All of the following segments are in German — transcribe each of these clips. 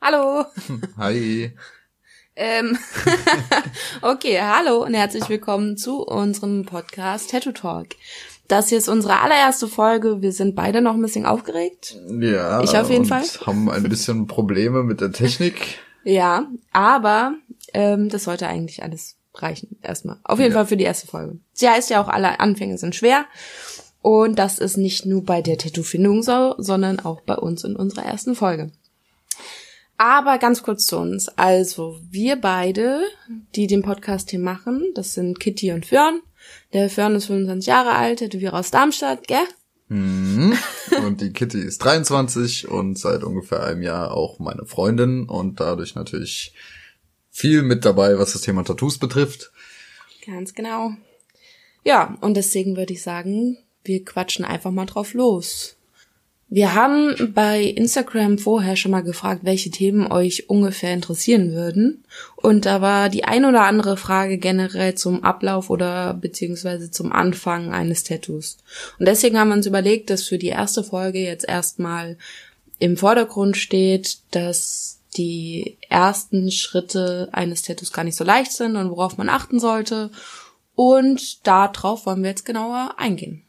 Hallo. Hi. Ähm, okay, hallo und herzlich willkommen zu unserem Podcast Tattoo Talk. Das hier ist unsere allererste Folge. Wir sind beide noch ein bisschen aufgeregt. Ja. Ich auf jeden Fall. haben ein bisschen Probleme mit der Technik. Ja, aber ähm, das sollte eigentlich alles reichen erstmal. Auf jeden Ja. Fall für die erste Folge. Sie heißt ja auch, alle Anfänge sind schwer. Und das ist nicht nur bei der Tattoo-Findung so, sondern auch bei uns in unserer ersten Folge. Aber ganz kurz zu uns. Also, wir beide, die den Podcast hier machen, das sind Kitty und Fürn. Der Fürn ist 25 Jahre alt, Tätowierer aus Darmstadt, gell? Mhm. Und die Kitty ist 23 und seit ungefähr einem Jahr auch meine Freundin und dadurch natürlich viel mit dabei, was das Thema Tattoos betrifft. Ganz genau. Ja, und deswegen würde ich sagen, wir quatschen einfach mal drauf los. Wir haben bei Instagram vorher schon mal gefragt, welche Themen euch ungefähr interessieren würden. Und da war die ein oder andere Frage generell zum Ablauf oder beziehungsweise zum Anfang eines Tattoos. Und deswegen haben wir uns überlegt, dass für die erste Folge jetzt erstmal im Vordergrund steht, dass die ersten Schritte eines Tattoos gar nicht so leicht sind und worauf man achten sollte. Und darauf wollen wir jetzt genauer eingehen.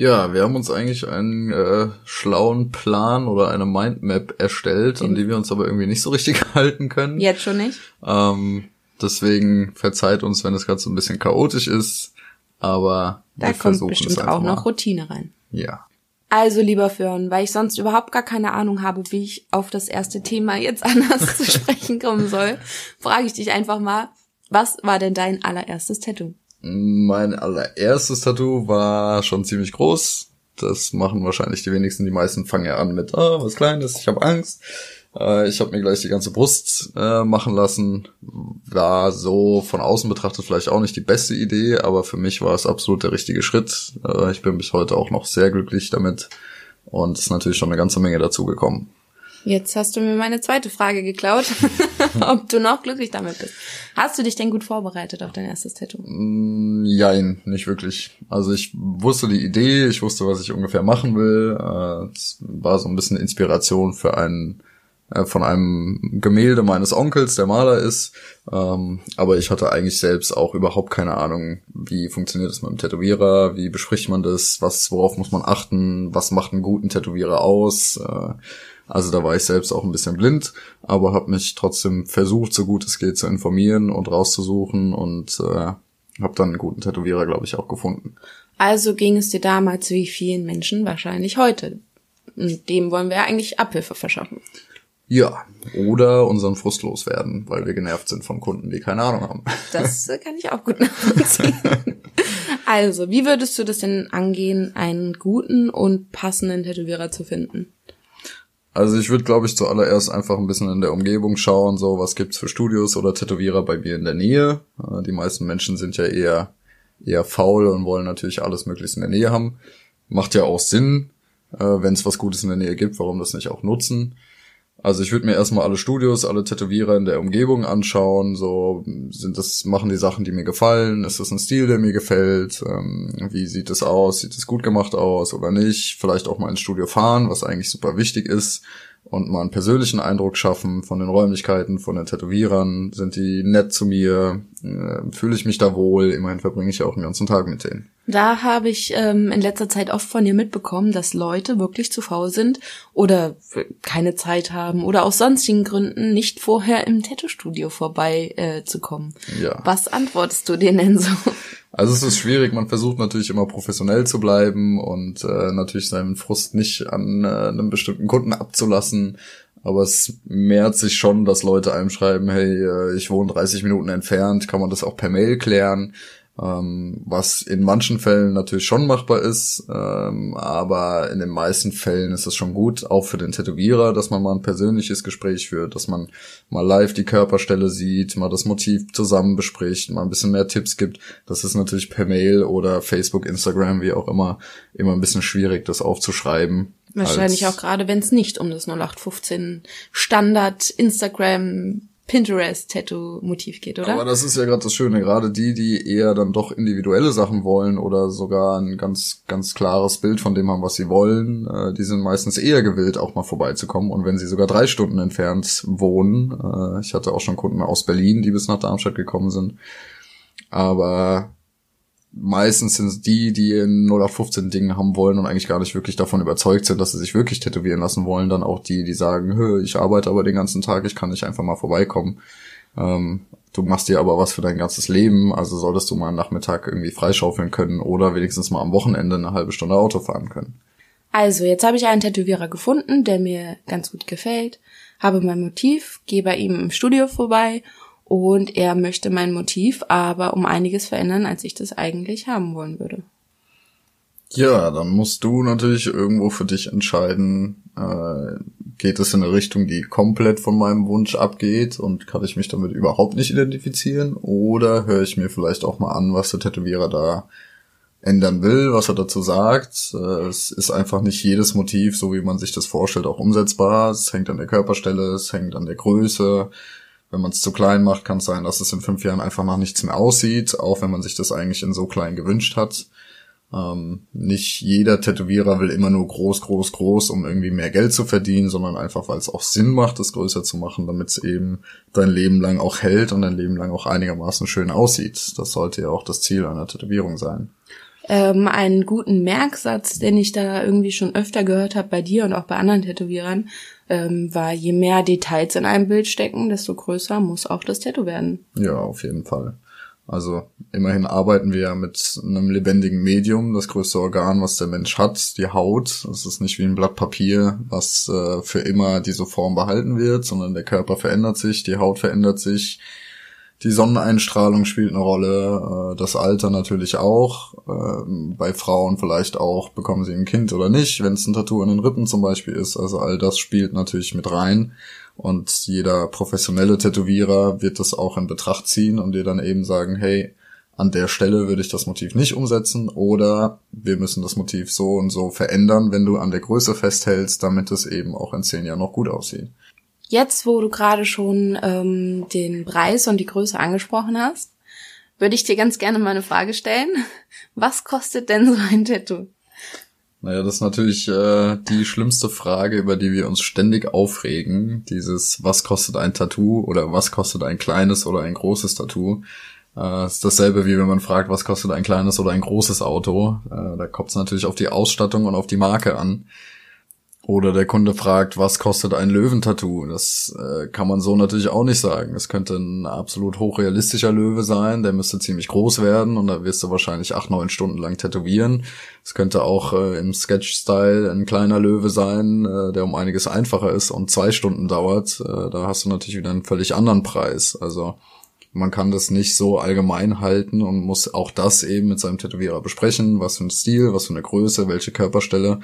Ja, wir haben uns eigentlich einen äh, schlauen Plan oder eine Mindmap erstellt, an die wir uns aber irgendwie nicht so richtig halten können. Jetzt schon nicht? Ähm, deswegen verzeiht uns, wenn das Ganze ein bisschen chaotisch ist, aber Da wir kommt versuchen bestimmt auch noch. Routine rein. Ja. Also, lieber Fürn, weil ich sonst überhaupt gar keine Ahnung habe, wie ich auf das erste Thema jetzt anders zu sprechen kommen soll, frage ich dich einfach mal, was war denn dein allererstes Tattoo? Mein allererstes Tattoo war schon ziemlich groß. Das machen wahrscheinlich die wenigsten. Die meisten fangen ja an mit, ah, was Kleines, ich habe Angst. Äh, ich habe mir gleich die ganze Brust äh, machen lassen. War so von außen betrachtet vielleicht auch nicht die beste Idee, aber für mich war es absolut der richtige Schritt. Äh, ich bin bis heute auch noch sehr glücklich damit. Und es ist natürlich schon eine ganze Menge dazugekommen. Jetzt hast du mir meine zweite Frage geklaut, ob du noch glücklich damit bist. Hast du dich denn gut vorbereitet auf dein erstes Tattoo? Mm, Jein, nicht wirklich. Also ich wusste die Idee, ich wusste, was ich ungefähr machen will. Äh, Es war so ein bisschen Inspiration für einen äh, von einem Gemälde meines Onkels, der Maler ist. Ähm, Aber ich hatte eigentlich selbst auch überhaupt keine Ahnung, wie funktioniert das mit dem Tätowierer, wie bespricht man das, was, worauf muss man achten, was macht einen guten Tätowierer aus. Äh, Also da war ich selbst auch ein bisschen blind, aber habe mich trotzdem versucht, so gut es geht, zu informieren und rauszusuchen und äh, habe dann einen guten Tätowierer, glaube ich, auch gefunden. Also ging es dir damals wie vielen Menschen wahrscheinlich heute. Und dem wollen wir eigentlich Abhilfe verschaffen. Ja, oder unseren Frust loswerden, weil wir genervt sind von Kunden, die keine Ahnung haben. Das äh, kann ich auch gut nachvollziehen. Also, wie würdest du das denn angehen, einen guten und passenden Tätowierer zu finden? Also ich würde, glaube ich, zuallererst einfach ein bisschen in der Umgebung schauen, so was gibt's für Studios oder Tätowierer bei mir in der Nähe. Äh, Die meisten Menschen sind ja eher eher faul und wollen natürlich alles möglichst in der Nähe haben. Macht ja auch Sinn, wenn es was Gutes in der Nähe gibt, warum das nicht auch nutzen. Also ich würde mir erstmal alle Studios, alle Tätowierer in der Umgebung anschauen. So sind das, machen die Sachen, die mir gefallen? Ist das ein Stil, der mir gefällt? Ähm, wie sieht es aus? Sieht es gut gemacht aus oder nicht? Vielleicht auch mal ins Studio fahren, was eigentlich super wichtig ist. Und mal einen persönlichen Eindruck schaffen von den Räumlichkeiten, von den Tätowierern. Sind die nett zu mir? Äh, Fühle ich mich da wohl? Immerhin verbringe ich ja auch den ganzen Tag mit denen. Da habe ich ähm, in letzter Zeit oft von dir mitbekommen, dass Leute wirklich zu faul sind oder keine Zeit haben oder aus sonstigen Gründen nicht vorher im Tattoo-Studio vorbei äh, zu kommen. Ja. Was antwortest du denen denn so? Also es ist schwierig, man versucht natürlich immer professionell zu bleiben und äh, natürlich seinen Frust nicht an äh, einem bestimmten Kunden abzulassen. Aber es mehrt sich schon, dass Leute einem schreiben, hey, äh, ich wohne 30 Minuten entfernt, kann man das auch per Mail klären? Ähm, was in manchen Fällen natürlich schon machbar ist, ähm, aber in den meisten Fällen ist es schon gut, auch für den Tätowierer, dass man mal ein persönliches Gespräch führt, dass man mal live die Körperstelle sieht, mal das Motiv zusammen bespricht, mal ein bisschen mehr Tipps gibt. Das ist natürlich per Mail oder Facebook, Instagram, wie auch immer, immer ein bisschen schwierig, das aufzuschreiben. Wahrscheinlich auch gerade, wenn es nicht um das 0815 Standard Instagram Pinterest-Tattoo-Motiv geht, oder? Aber das ist ja gerade das Schöne, gerade die, die eher dann doch individuelle Sachen wollen oder sogar ein ganz, ganz klares Bild von dem haben, was sie wollen, äh, die sind meistens eher gewillt, auch mal vorbeizukommen. Und wenn sie sogar drei Stunden entfernt wohnen, äh, ich hatte auch schon Kunden aus Berlin, die bis nach Darmstadt gekommen sind, aber meistens sind es die, die ein 0815 Ding haben wollen und eigentlich gar nicht wirklich davon überzeugt sind, dass sie sich wirklich tätowieren lassen wollen, dann auch die, die sagen, Hö, ich arbeite aber den ganzen Tag, ich kann nicht einfach mal vorbeikommen. Ähm, du machst dir aber was für dein ganzes Leben, also solltest du mal am Nachmittag irgendwie freischaufeln können oder wenigstens mal am Wochenende eine halbe Stunde Auto fahren können. Also, jetzt habe ich einen Tätowierer gefunden, der mir ganz gut gefällt, habe mein Motiv, gehe bei ihm im Studio vorbei und er möchte mein Motiv aber um einiges verändern, als ich das eigentlich haben wollen würde. Ja, dann musst du natürlich irgendwo für dich entscheiden, äh, geht es in eine Richtung, die komplett von meinem Wunsch abgeht und kann ich mich damit überhaupt nicht identifizieren oder höre ich mir vielleicht auch mal an, was der Tätowierer da ändern will, was er dazu sagt. Äh, es ist einfach nicht jedes Motiv, so wie man sich das vorstellt, auch umsetzbar. Es hängt an der Körperstelle, es hängt an der Größe, wenn man es zu klein macht, kann es sein, dass es in fünf Jahren einfach nach nichts mehr aussieht, auch wenn man sich das eigentlich in so klein gewünscht hat. Ähm, nicht jeder Tätowierer will immer nur groß, groß, groß, um irgendwie mehr Geld zu verdienen, sondern einfach, weil es auch Sinn macht, es größer zu machen, damit es eben dein Leben lang auch hält und dein Leben lang auch einigermaßen schön aussieht. Das sollte ja auch das Ziel einer Tätowierung sein. Ähm, einen guten Merksatz, den ich da irgendwie schon öfter gehört habe bei dir und auch bei anderen Tätowierern, ähm, war, je mehr Details in einem Bild stecken, desto größer muss auch das Tattoo werden. Ja, auf jeden Fall. Also immerhin arbeiten wir ja mit einem lebendigen Medium, das größte Organ, was der Mensch hat, die Haut. Es ist nicht wie ein Blatt Papier, was äh, für immer diese Form behalten wird, sondern der Körper verändert sich, die Haut verändert sich, die Sonneneinstrahlung spielt eine Rolle, äh, das Alter natürlich auch. Ähm, bei Frauen vielleicht auch, bekommen sie ein Kind oder nicht, wenn es ein Tattoo an den Rippen zum Beispiel ist. Also all das spielt natürlich mit rein. Und jeder professionelle Tätowierer wird das auch in Betracht ziehen und dir dann eben sagen, hey, an der Stelle würde ich das Motiv nicht umsetzen oder wir müssen das Motiv so und so verändern, wenn du an der Größe festhältst, damit es eben auch in zehn Jahren noch gut aussieht. Jetzt, wo du gerade schon ähm, den Preis und die Größe angesprochen hast, würde ich dir ganz gerne mal eine Frage stellen. Was kostet denn so ein Tattoo? Naja, das ist natürlich äh, die schlimmste Frage, über die wir uns ständig aufregen. Dieses, was kostet ein Tattoo oder was kostet ein kleines oder ein großes Tattoo? Äh, ist dasselbe wie wenn man fragt, was kostet ein kleines oder ein großes Auto. Äh, da kommt es natürlich auf die Ausstattung und auf die Marke an. Oder der Kunde fragt, was kostet ein Löwentattoo? Das äh, kann man so natürlich auch nicht sagen. Es könnte ein absolut hochrealistischer Löwe sein, der müsste ziemlich groß werden und da wirst du wahrscheinlich acht, neun Stunden lang tätowieren. Es könnte auch äh, im Sketch-Style ein kleiner Löwe sein, äh, der um einiges einfacher ist und zwei Stunden dauert. Äh, da hast du natürlich wieder einen völlig anderen Preis. Also man kann das nicht so allgemein halten und muss auch das eben mit seinem Tätowierer besprechen, was für ein Stil, was für eine Größe, welche Körperstelle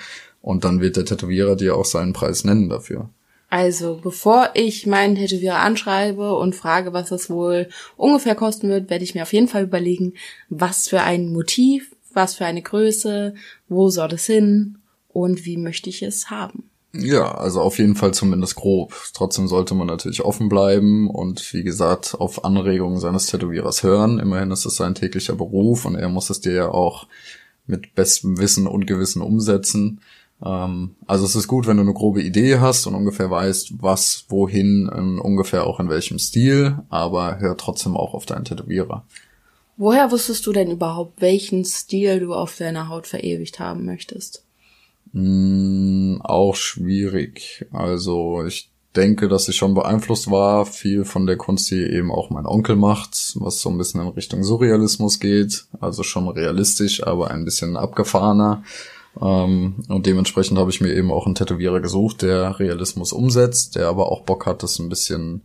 und dann wird der Tätowierer dir auch seinen Preis nennen dafür. Also, bevor ich meinen Tätowierer anschreibe und frage, was das wohl ungefähr kosten wird, werde ich mir auf jeden Fall überlegen, was für ein Motiv, was für eine Größe, wo soll es hin und wie möchte ich es haben. Ja, also auf jeden Fall zumindest grob. Trotzdem sollte man natürlich offen bleiben und wie gesagt auf Anregungen seines Tätowierers hören. Immerhin ist es sein täglicher Beruf und er muss es dir ja auch mit bestem Wissen und Gewissen umsetzen. Ähm, also es ist gut, wenn du eine grobe Idee hast und ungefähr weißt, was, wohin, in, ungefähr auch in welchem Stil, aber hör trotzdem auch auf deinen Tätowierer. Woher wusstest du denn überhaupt, welchen Stil du auf deiner Haut verewigt haben möchtest? Mm, auch schwierig. Also ich denke, dass ich schon beeinflusst war, viel von der Kunst, die eben auch mein Onkel macht, was so ein bisschen in Richtung Surrealismus geht. Also schon realistisch, aber ein bisschen abgefahrener. Ähm, und dementsprechend habe ich mir eben auch einen Tätowierer gesucht, der Realismus umsetzt, der aber auch Bock hat, das ein bisschen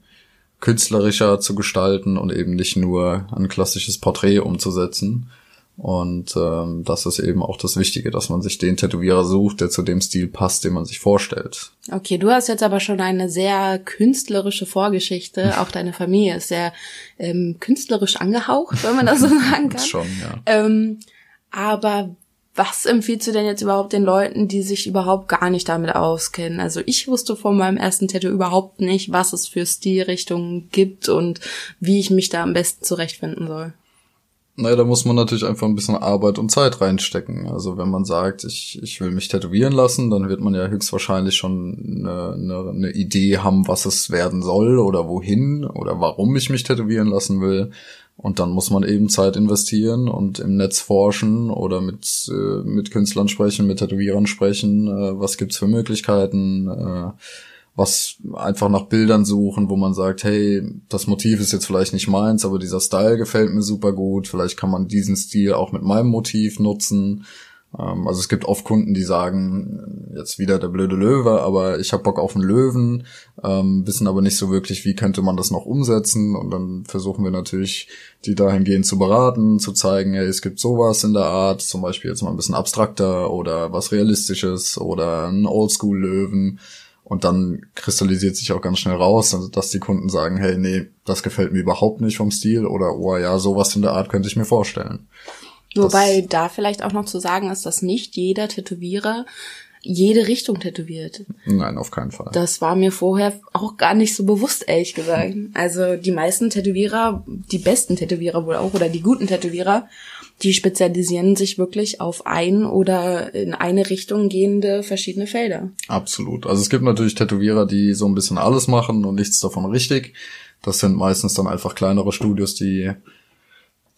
künstlerischer zu gestalten und eben nicht nur ein klassisches Porträt umzusetzen. Und ähm, das ist eben auch das Wichtige, dass man sich den Tätowierer sucht, der zu dem Stil passt, den man sich vorstellt. Okay, du hast jetzt aber schon eine sehr künstlerische Vorgeschichte. Auch deine Familie ist sehr ähm, künstlerisch angehaucht, wenn man das so sagen kann. schon, ja. Ähm, aber was empfiehlst du denn jetzt überhaupt den Leuten, die sich überhaupt gar nicht damit auskennen? Also ich wusste vor meinem ersten Tattoo überhaupt nicht, was es für Stilrichtungen gibt und wie ich mich da am besten zurechtfinden soll. Naja, da muss man natürlich einfach ein bisschen Arbeit und Zeit reinstecken. Also wenn man sagt, ich, ich will mich tätowieren lassen, dann wird man ja höchstwahrscheinlich schon eine, eine, eine Idee haben, was es werden soll oder wohin oder warum ich mich tätowieren lassen will. Und dann muss man eben Zeit investieren und im Netz forschen oder mit, äh, mit Künstlern sprechen, mit Tätowierern sprechen. Äh, was gibt's für Möglichkeiten? Äh, was einfach nach Bildern suchen, wo man sagt, hey, das Motiv ist jetzt vielleicht nicht meins, aber dieser Style gefällt mir super gut. Vielleicht kann man diesen Stil auch mit meinem Motiv nutzen. Ähm, also es gibt oft Kunden, die sagen, jetzt wieder der blöde Löwe, aber ich habe Bock auf einen Löwen, ähm, wissen aber nicht so wirklich, wie könnte man das noch umsetzen. Und dann versuchen wir natürlich, die dahingehend zu beraten, zu zeigen, hey, es gibt sowas in der Art, zum Beispiel jetzt mal ein bisschen abstrakter oder was Realistisches oder ein Oldschool-Löwen. Und dann kristallisiert sich auch ganz schnell raus, dass die Kunden sagen, hey, nee, das gefällt mir überhaupt nicht vom Stil oder, oh ja, sowas in der Art könnte ich mir vorstellen. Wobei da vielleicht auch noch zu sagen ist, dass nicht jeder Tätowierer jede Richtung tätowiert. Nein, auf keinen Fall. Das war mir vorher auch gar nicht so bewusst, ehrlich gesagt. Also die meisten Tätowierer, die besten Tätowierer wohl auch oder die guten Tätowierer, die spezialisieren sich wirklich auf ein oder in eine Richtung gehende verschiedene Felder. Absolut. Also es gibt natürlich Tätowierer, die so ein bisschen alles machen und nichts davon richtig. Das sind meistens dann einfach kleinere Studios, die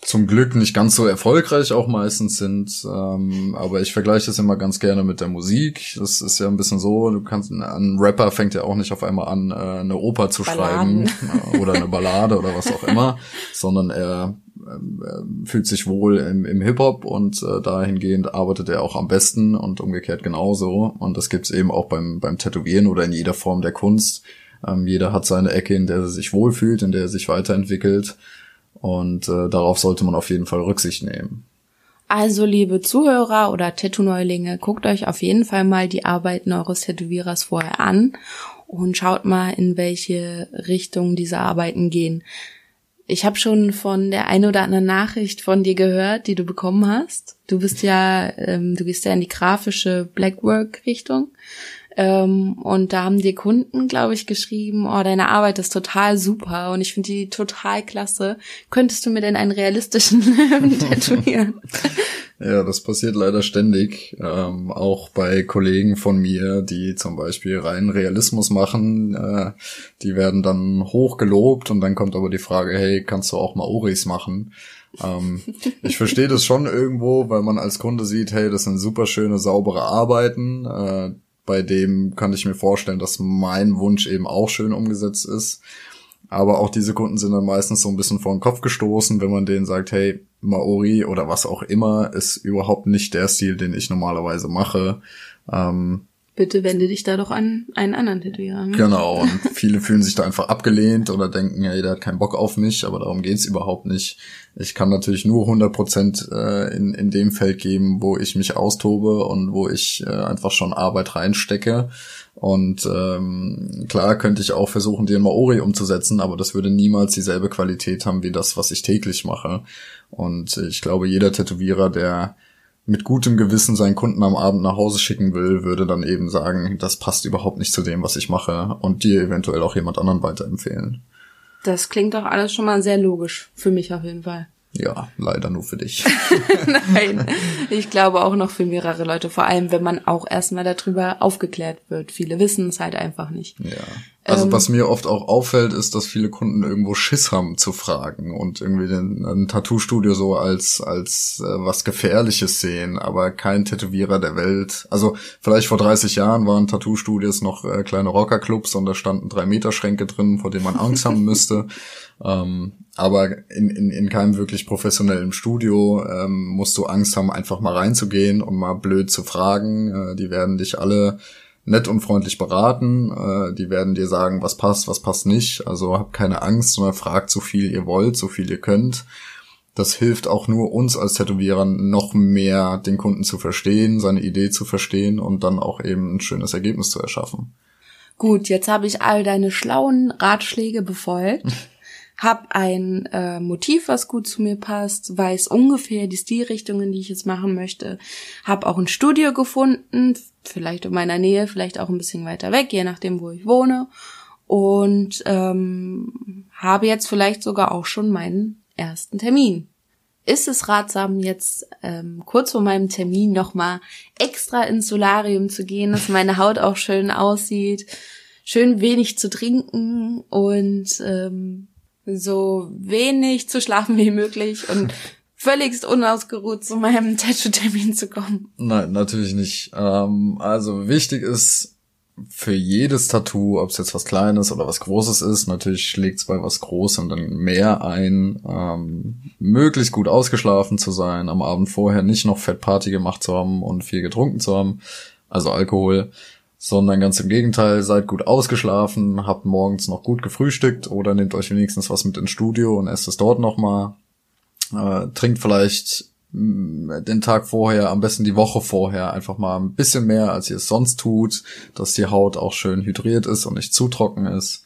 zum Glück nicht ganz so erfolgreich auch meistens sind. Ähm, aber ich vergleiche das immer ganz gerne mit der Musik. Das ist ja ein bisschen so, du kannst, ein Rapper fängt ja auch nicht auf einmal an, äh, eine Oper zu Balladen. schreiben äh, oder eine Ballade oder was auch immer, sondern er äh, fühlt sich wohl im, im Hip-Hop und äh, dahingehend arbeitet er auch am besten und umgekehrt genauso. Und das gibt's eben auch beim, beim Tätowieren oder in jeder Form der Kunst. Ähm, jeder hat seine Ecke, in der er sich wohlfühlt, in der er sich weiterentwickelt. Und äh, darauf sollte man auf jeden Fall Rücksicht nehmen. Also, liebe Zuhörer oder Tattoo-Neulinge, guckt euch auf jeden Fall mal die Arbeiten eures Tätowierers vorher an und schaut mal, in welche Richtung diese Arbeiten gehen. Ich habe schon von der ein oder anderen Nachricht von dir gehört, die du bekommen hast. Du bist ja, ähm, du gehst ja in die grafische Blackwork-Richtung. Ähm, und da haben die Kunden, glaube ich, geschrieben, oh, deine Arbeit ist total super und ich finde die total klasse. Könntest du mir denn einen realistischen Löwen tätowieren? Ja, das passiert leider ständig. Ähm, auch bei Kollegen von mir, die zum Beispiel rein Realismus machen, äh, die werden dann hoch gelobt und dann kommt aber die Frage, hey, kannst du auch Maoris machen? ähm, ich verstehe das schon irgendwo, weil man als Kunde sieht, hey, das sind super schöne, saubere Arbeiten. Äh, bei dem kann ich mir vorstellen, dass mein Wunsch eben auch schön umgesetzt ist. Aber auch diese Kunden sind dann meistens so ein bisschen vor den Kopf gestoßen, wenn man denen sagt, hey, Maori oder was auch immer ist überhaupt nicht der Stil, den ich normalerweise mache. Ähm, Bitte wende dich da doch an einen anderen Tätowierer. Ne? Genau, und viele fühlen sich da einfach abgelehnt oder denken, ja, der hat keinen Bock auf mich, aber darum geht's überhaupt nicht. Ich kann natürlich nur 100 Prozent äh, in, in dem Feld geben, wo ich mich austobe und wo ich äh, einfach schon Arbeit reinstecke. Und ähm, klar könnte ich auch versuchen, den Maori umzusetzen, aber das würde niemals dieselbe Qualität haben wie das, was ich täglich mache. Und ich glaube, jeder Tätowierer, der mit gutem Gewissen seinen Kunden am Abend nach Hause schicken will, würde dann eben sagen, das passt überhaupt nicht zu dem, was ich mache und dir eventuell auch jemand anderen weiterempfehlen. Das klingt doch alles schon mal sehr logisch, für mich auf jeden Fall. Ja, leider nur für dich. Nein, ich glaube auch noch für mehrere Leute, vor allem wenn man auch erstmal darüber aufgeklärt wird. Viele wissen es halt einfach nicht. Ja. Also ähm, was mir oft auch auffällt, ist, dass viele Kunden irgendwo Schiss haben zu fragen und irgendwie den, ein Tattoo-Studio so als als äh, was Gefährliches sehen, aber kein Tätowierer der Welt. Also vielleicht vor 30 Jahren waren Tattoo-Studios noch äh, kleine Rockerclubs und da standen drei Meter Schränke drin, vor denen man Angst haben müsste. Ähm, aber in, in, in keinem wirklich professionellen Studio ähm, musst du Angst haben, einfach mal reinzugehen und mal blöd zu fragen. Äh, die werden dich alle nett und freundlich beraten. Äh, die werden dir sagen, was passt, was passt nicht. Also habt keine Angst, sondern fragt so viel ihr wollt, so viel ihr könnt. Das hilft auch nur uns als Tätowierern noch mehr den Kunden zu verstehen, seine Idee zu verstehen und dann auch eben ein schönes Ergebnis zu erschaffen. Gut, jetzt habe ich all deine schlauen Ratschläge befolgt. hab ein äh, Motiv, was gut zu mir passt, weiß ungefähr die Stilrichtung, in die ich es machen möchte, hab auch ein Studio gefunden, vielleicht in meiner Nähe, vielleicht auch ein bisschen weiter weg, je nachdem, wo ich wohne und ähm, habe jetzt vielleicht sogar auch schon meinen ersten Termin. Ist es ratsam, jetzt ähm, kurz vor meinem Termin nochmal extra ins Solarium zu gehen, dass meine Haut auch schön aussieht, schön wenig zu trinken und ähm, so wenig zu schlafen wie möglich und völligst unausgeruht zu meinem Tattoo-Termin zu kommen? Nein, natürlich nicht. Ähm, also wichtig ist, für jedes Tattoo, ob es jetzt was Kleines oder was Großes ist, natürlich schlägt es bei was Großem dann mehr ein, ähm, möglichst gut ausgeschlafen zu sein, am Abend vorher nicht noch Fettparty gemacht zu haben und viel getrunken zu haben, also Alkohol, sondern ganz im Gegenteil, seid gut ausgeschlafen, habt morgens noch gut gefrühstückt oder nehmt euch wenigstens was mit ins Studio und esst es dort nochmal, äh, trinkt vielleicht den Tag vorher, am besten die Woche vorher, einfach mal ein bisschen mehr, als ihr es sonst tut, dass die Haut auch schön hydriert ist und nicht zu trocken ist.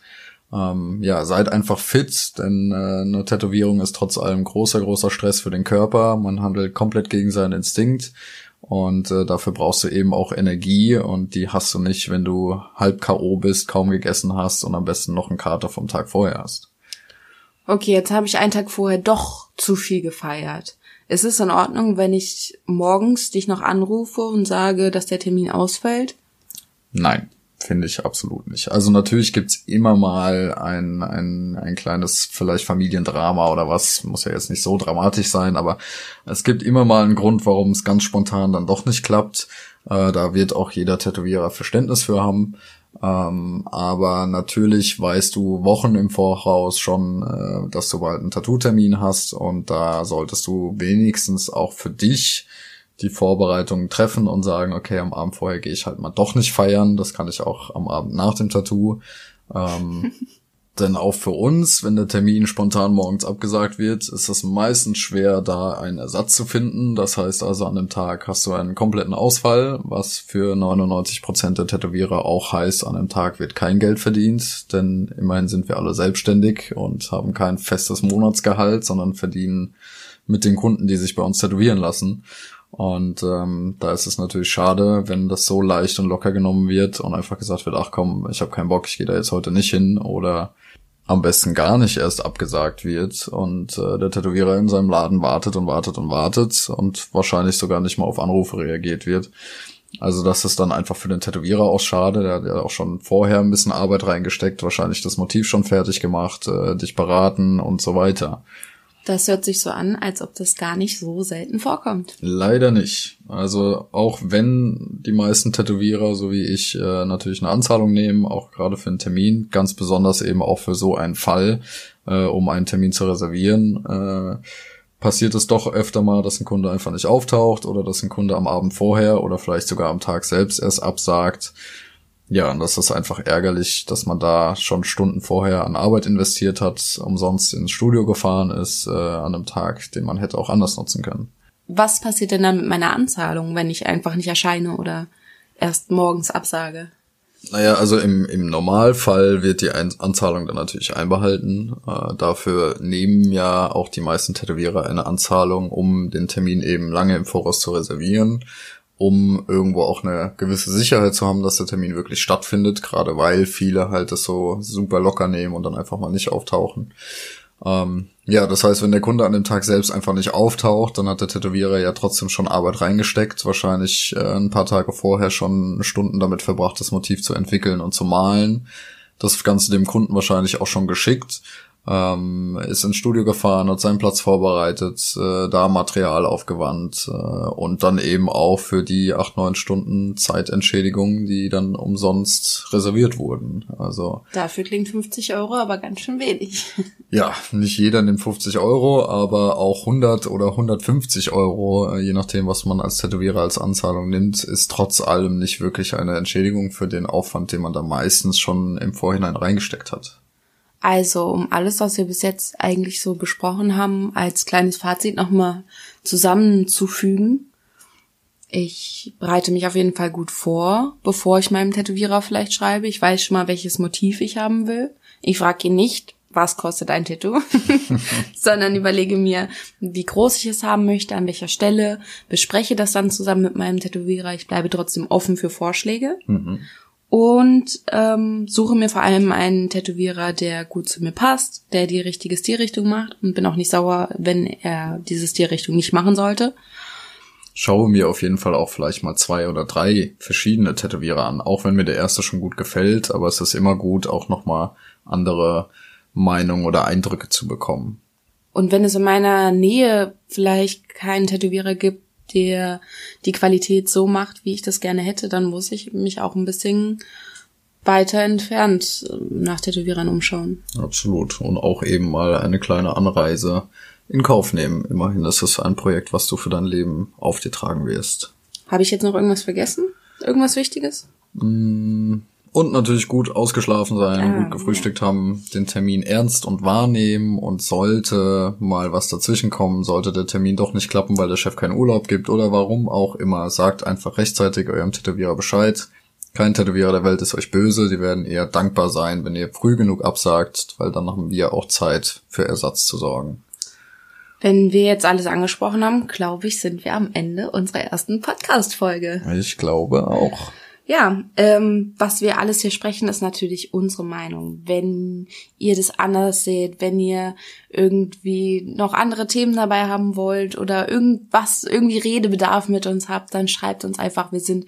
Ähm, ja, seid einfach fit, denn äh, eine Tätowierung ist trotz allem großer, großer Stress für den Körper. Man handelt komplett gegen seinen Instinkt und äh, dafür brauchst du eben auch Energie und die hast du nicht, wenn du halb K.O. bist, kaum gegessen hast und am besten noch einen Kater vom Tag vorher hast. Okay, jetzt habe ich einen Tag vorher doch zu viel gefeiert. Ist es in Ordnung, wenn ich morgens dich noch anrufe und sage, dass der Termin ausfällt? Nein, finde ich absolut nicht. Also natürlich gibt's immer mal ein, ein, ein kleines vielleicht Familiendrama oder was, muss ja jetzt nicht so dramatisch sein, aber es gibt immer mal einen Grund, warum es ganz spontan dann doch nicht klappt. Äh, da wird auch jeder Tätowierer Verständnis für haben. Ähm, aber natürlich weißt du Wochen im Voraus schon, äh, dass du bald einen Tattoo-Termin hast und da solltest du wenigstens auch für dich die Vorbereitungen treffen und sagen, okay, am Abend vorher gehe ich halt mal doch nicht feiern. Das kann ich auch am Abend nach dem Tattoo. Ähm, Denn auch für uns, wenn der Termin spontan morgens abgesagt wird, ist es meistens schwer, da einen Ersatz zu finden. Das heißt also, an dem Tag hast du einen kompletten Ausfall, was für 99 Prozent der Tätowierer auch heißt, an dem Tag wird kein Geld verdient, denn immerhin sind wir alle selbstständig und haben kein festes Monatsgehalt, sondern verdienen mit den Kunden, die sich bei uns tätowieren lassen. Und ähm, da ist es natürlich schade, wenn das so leicht und locker genommen wird und einfach gesagt wird, ach komm, ich habe keinen Bock, ich gehe da jetzt heute nicht hin oder am besten gar nicht erst abgesagt wird und äh, der Tätowierer in seinem Laden wartet und wartet und wartet und wahrscheinlich sogar nicht mal auf Anrufe reagiert wird. Also das ist dann einfach für den Tätowierer auch schade. Der hat ja auch schon vorher ein bisschen Arbeit reingesteckt, wahrscheinlich das Motiv schon fertig gemacht, äh, dich beraten und so weiter. Das hört sich so an, als ob das gar nicht so selten vorkommt. Leider nicht. Also auch wenn die meisten Tätowierer, so wie ich, äh, natürlich eine Anzahlung nehmen, auch gerade für einen Termin, ganz besonders eben auch für so einen Fall, äh, um einen Termin zu reservieren, äh, passiert es doch öfter mal, dass ein Kunde einfach nicht auftaucht oder dass ein Kunde am Abend vorher oder vielleicht sogar am Tag selbst erst absagt. Ja, und das ist einfach ärgerlich, dass man da schon Stunden vorher an Arbeit investiert hat, umsonst ins Studio gefahren ist, äh, an einem Tag, den man hätte auch anders nutzen können. Was passiert denn dann mit meiner Anzahlung, wenn ich einfach nicht erscheine oder erst morgens absage? Naja, also im, im Normalfall wird die Anzahlung dann natürlich einbehalten. Äh, dafür nehmen ja auch die meisten Tätowierer eine Anzahlung, um den Termin eben lange im Voraus zu reservieren um irgendwo auch eine gewisse Sicherheit zu haben, dass der Termin wirklich stattfindet, gerade weil viele halt das so super locker nehmen und dann einfach mal nicht auftauchen. Ähm, ja, das heißt, wenn der Kunde an dem Tag selbst einfach nicht auftaucht, dann hat der Tätowierer ja trotzdem schon Arbeit reingesteckt, wahrscheinlich äh, ein paar Tage vorher schon Stunden damit verbracht, das Motiv zu entwickeln und zu malen. Das Ganze dem Kunden wahrscheinlich auch schon geschickt ähm, ist ins Studio gefahren, hat seinen Platz vorbereitet, äh, da Material aufgewandt äh, und dann eben auch für die acht, neun Stunden Zeitentschädigung, die dann umsonst reserviert wurden. Also Dafür klingt 50 Euro aber ganz schön wenig. Ja, nicht jeder nimmt 50 Euro, aber auch 100 oder 150 Euro, äh, je nachdem, was man als Tätowierer als Anzahlung nimmt, ist trotz allem nicht wirklich eine Entschädigung für den Aufwand, den man da meistens schon im Vorhinein reingesteckt hat. Also, um alles, was wir bis jetzt eigentlich so besprochen haben, als kleines Fazit nochmal zusammenzufügen. Ich bereite mich auf jeden Fall gut vor, bevor ich meinem Tätowierer vielleicht schreibe. Ich weiß schon mal, welches Motiv ich haben will. Ich frage ihn nicht, was kostet ein Tattoo, sondern überlege mir, wie groß ich es haben möchte, an welcher Stelle, bespreche das dann zusammen mit meinem Tätowierer. Ich bleibe trotzdem offen für Vorschläge. Mhm. Und ähm, suche mir vor allem einen Tätowierer, der gut zu mir passt, der die richtige Stilrichtung macht und bin auch nicht sauer, wenn er diese Stilrichtung nicht machen sollte schaue mir auf jeden Fall auch vielleicht mal zwei oder drei verschiedene Tätowierer an, auch wenn mir der erste schon gut gefällt, aber es ist immer gut, auch nochmal andere Meinungen oder Eindrücke zu bekommen. Und wenn es in meiner Nähe vielleicht keinen Tätowierer gibt, der die Qualität so macht, wie ich das gerne hätte, dann muss ich mich auch ein bisschen weiter entfernt nach Tätowierern umschauen. Absolut. Und auch eben mal eine kleine Anreise in Kauf nehmen. Immerhin ist es ein Projekt, was du für dein Leben auf dir tragen wirst. Habe ich jetzt noch irgendwas vergessen? Irgendwas Wichtiges? Mm, und natürlich gut ausgeschlafen sein, ah, gut gefrühstückt ja. haben, den Termin ernst und wahrnehmen und sollte mal was dazwischen kommen, sollte der Termin doch nicht klappen, weil der Chef keinen Urlaub gibt oder warum auch immer, sagt einfach rechtzeitig eurem Tätowierer Bescheid. Kein Tätowierer der Welt ist euch böse, die werden eher dankbar sein, wenn ihr früh genug absagt, weil dann haben wir auch Zeit für Ersatz zu sorgen. Wenn wir jetzt alles angesprochen haben, glaube ich, sind wir am Ende unserer ersten Podcast-Folge. Ich glaube auch. Ja, ähm, was wir alles hier sprechen, ist natürlich unsere Meinung. Wenn ihr das anders seht, wenn ihr irgendwie noch andere Themen dabei haben wollt oder irgendwas, irgendwie Redebedarf mit uns habt, dann schreibt uns einfach. Wir sind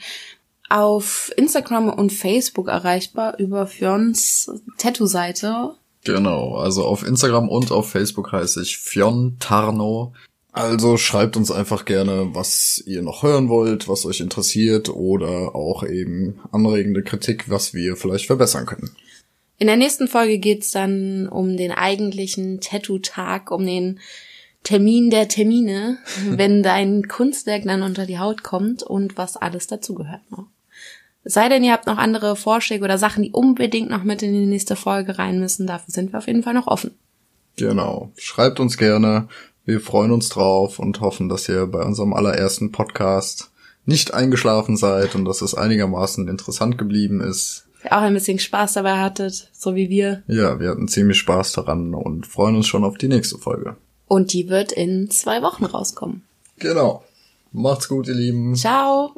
auf Instagram und Facebook erreichbar über Fionns Tattoo-Seite Genau, also auf Instagram und auf Facebook heiße ich Fionn Tarno. Also schreibt uns einfach gerne, was ihr noch hören wollt, was euch interessiert oder auch eben anregende Kritik, was wir vielleicht verbessern können. In der nächsten Folge geht's dann um den eigentlichen Tattoo-Tag, um den Termin der Termine, wenn dein Kunstwerk dann unter die Haut kommt und was alles dazugehört noch. Sei denn, ihr habt noch andere Vorschläge oder Sachen, die unbedingt noch mit in die nächste Folge rein müssen. Dafür sind wir auf jeden Fall noch offen. Genau. Schreibt uns gerne. Wir freuen uns drauf und hoffen, dass ihr bei unserem allerersten Podcast nicht eingeschlafen seid und dass es einigermaßen interessant geblieben ist. Ihr auch ein bisschen Spaß dabei hattet, so wie wir. Ja, wir hatten ziemlich Spaß daran und freuen uns schon auf die nächste Folge. Und die wird in zwei Wochen rauskommen. Genau. Macht's gut, ihr Lieben. Ciao.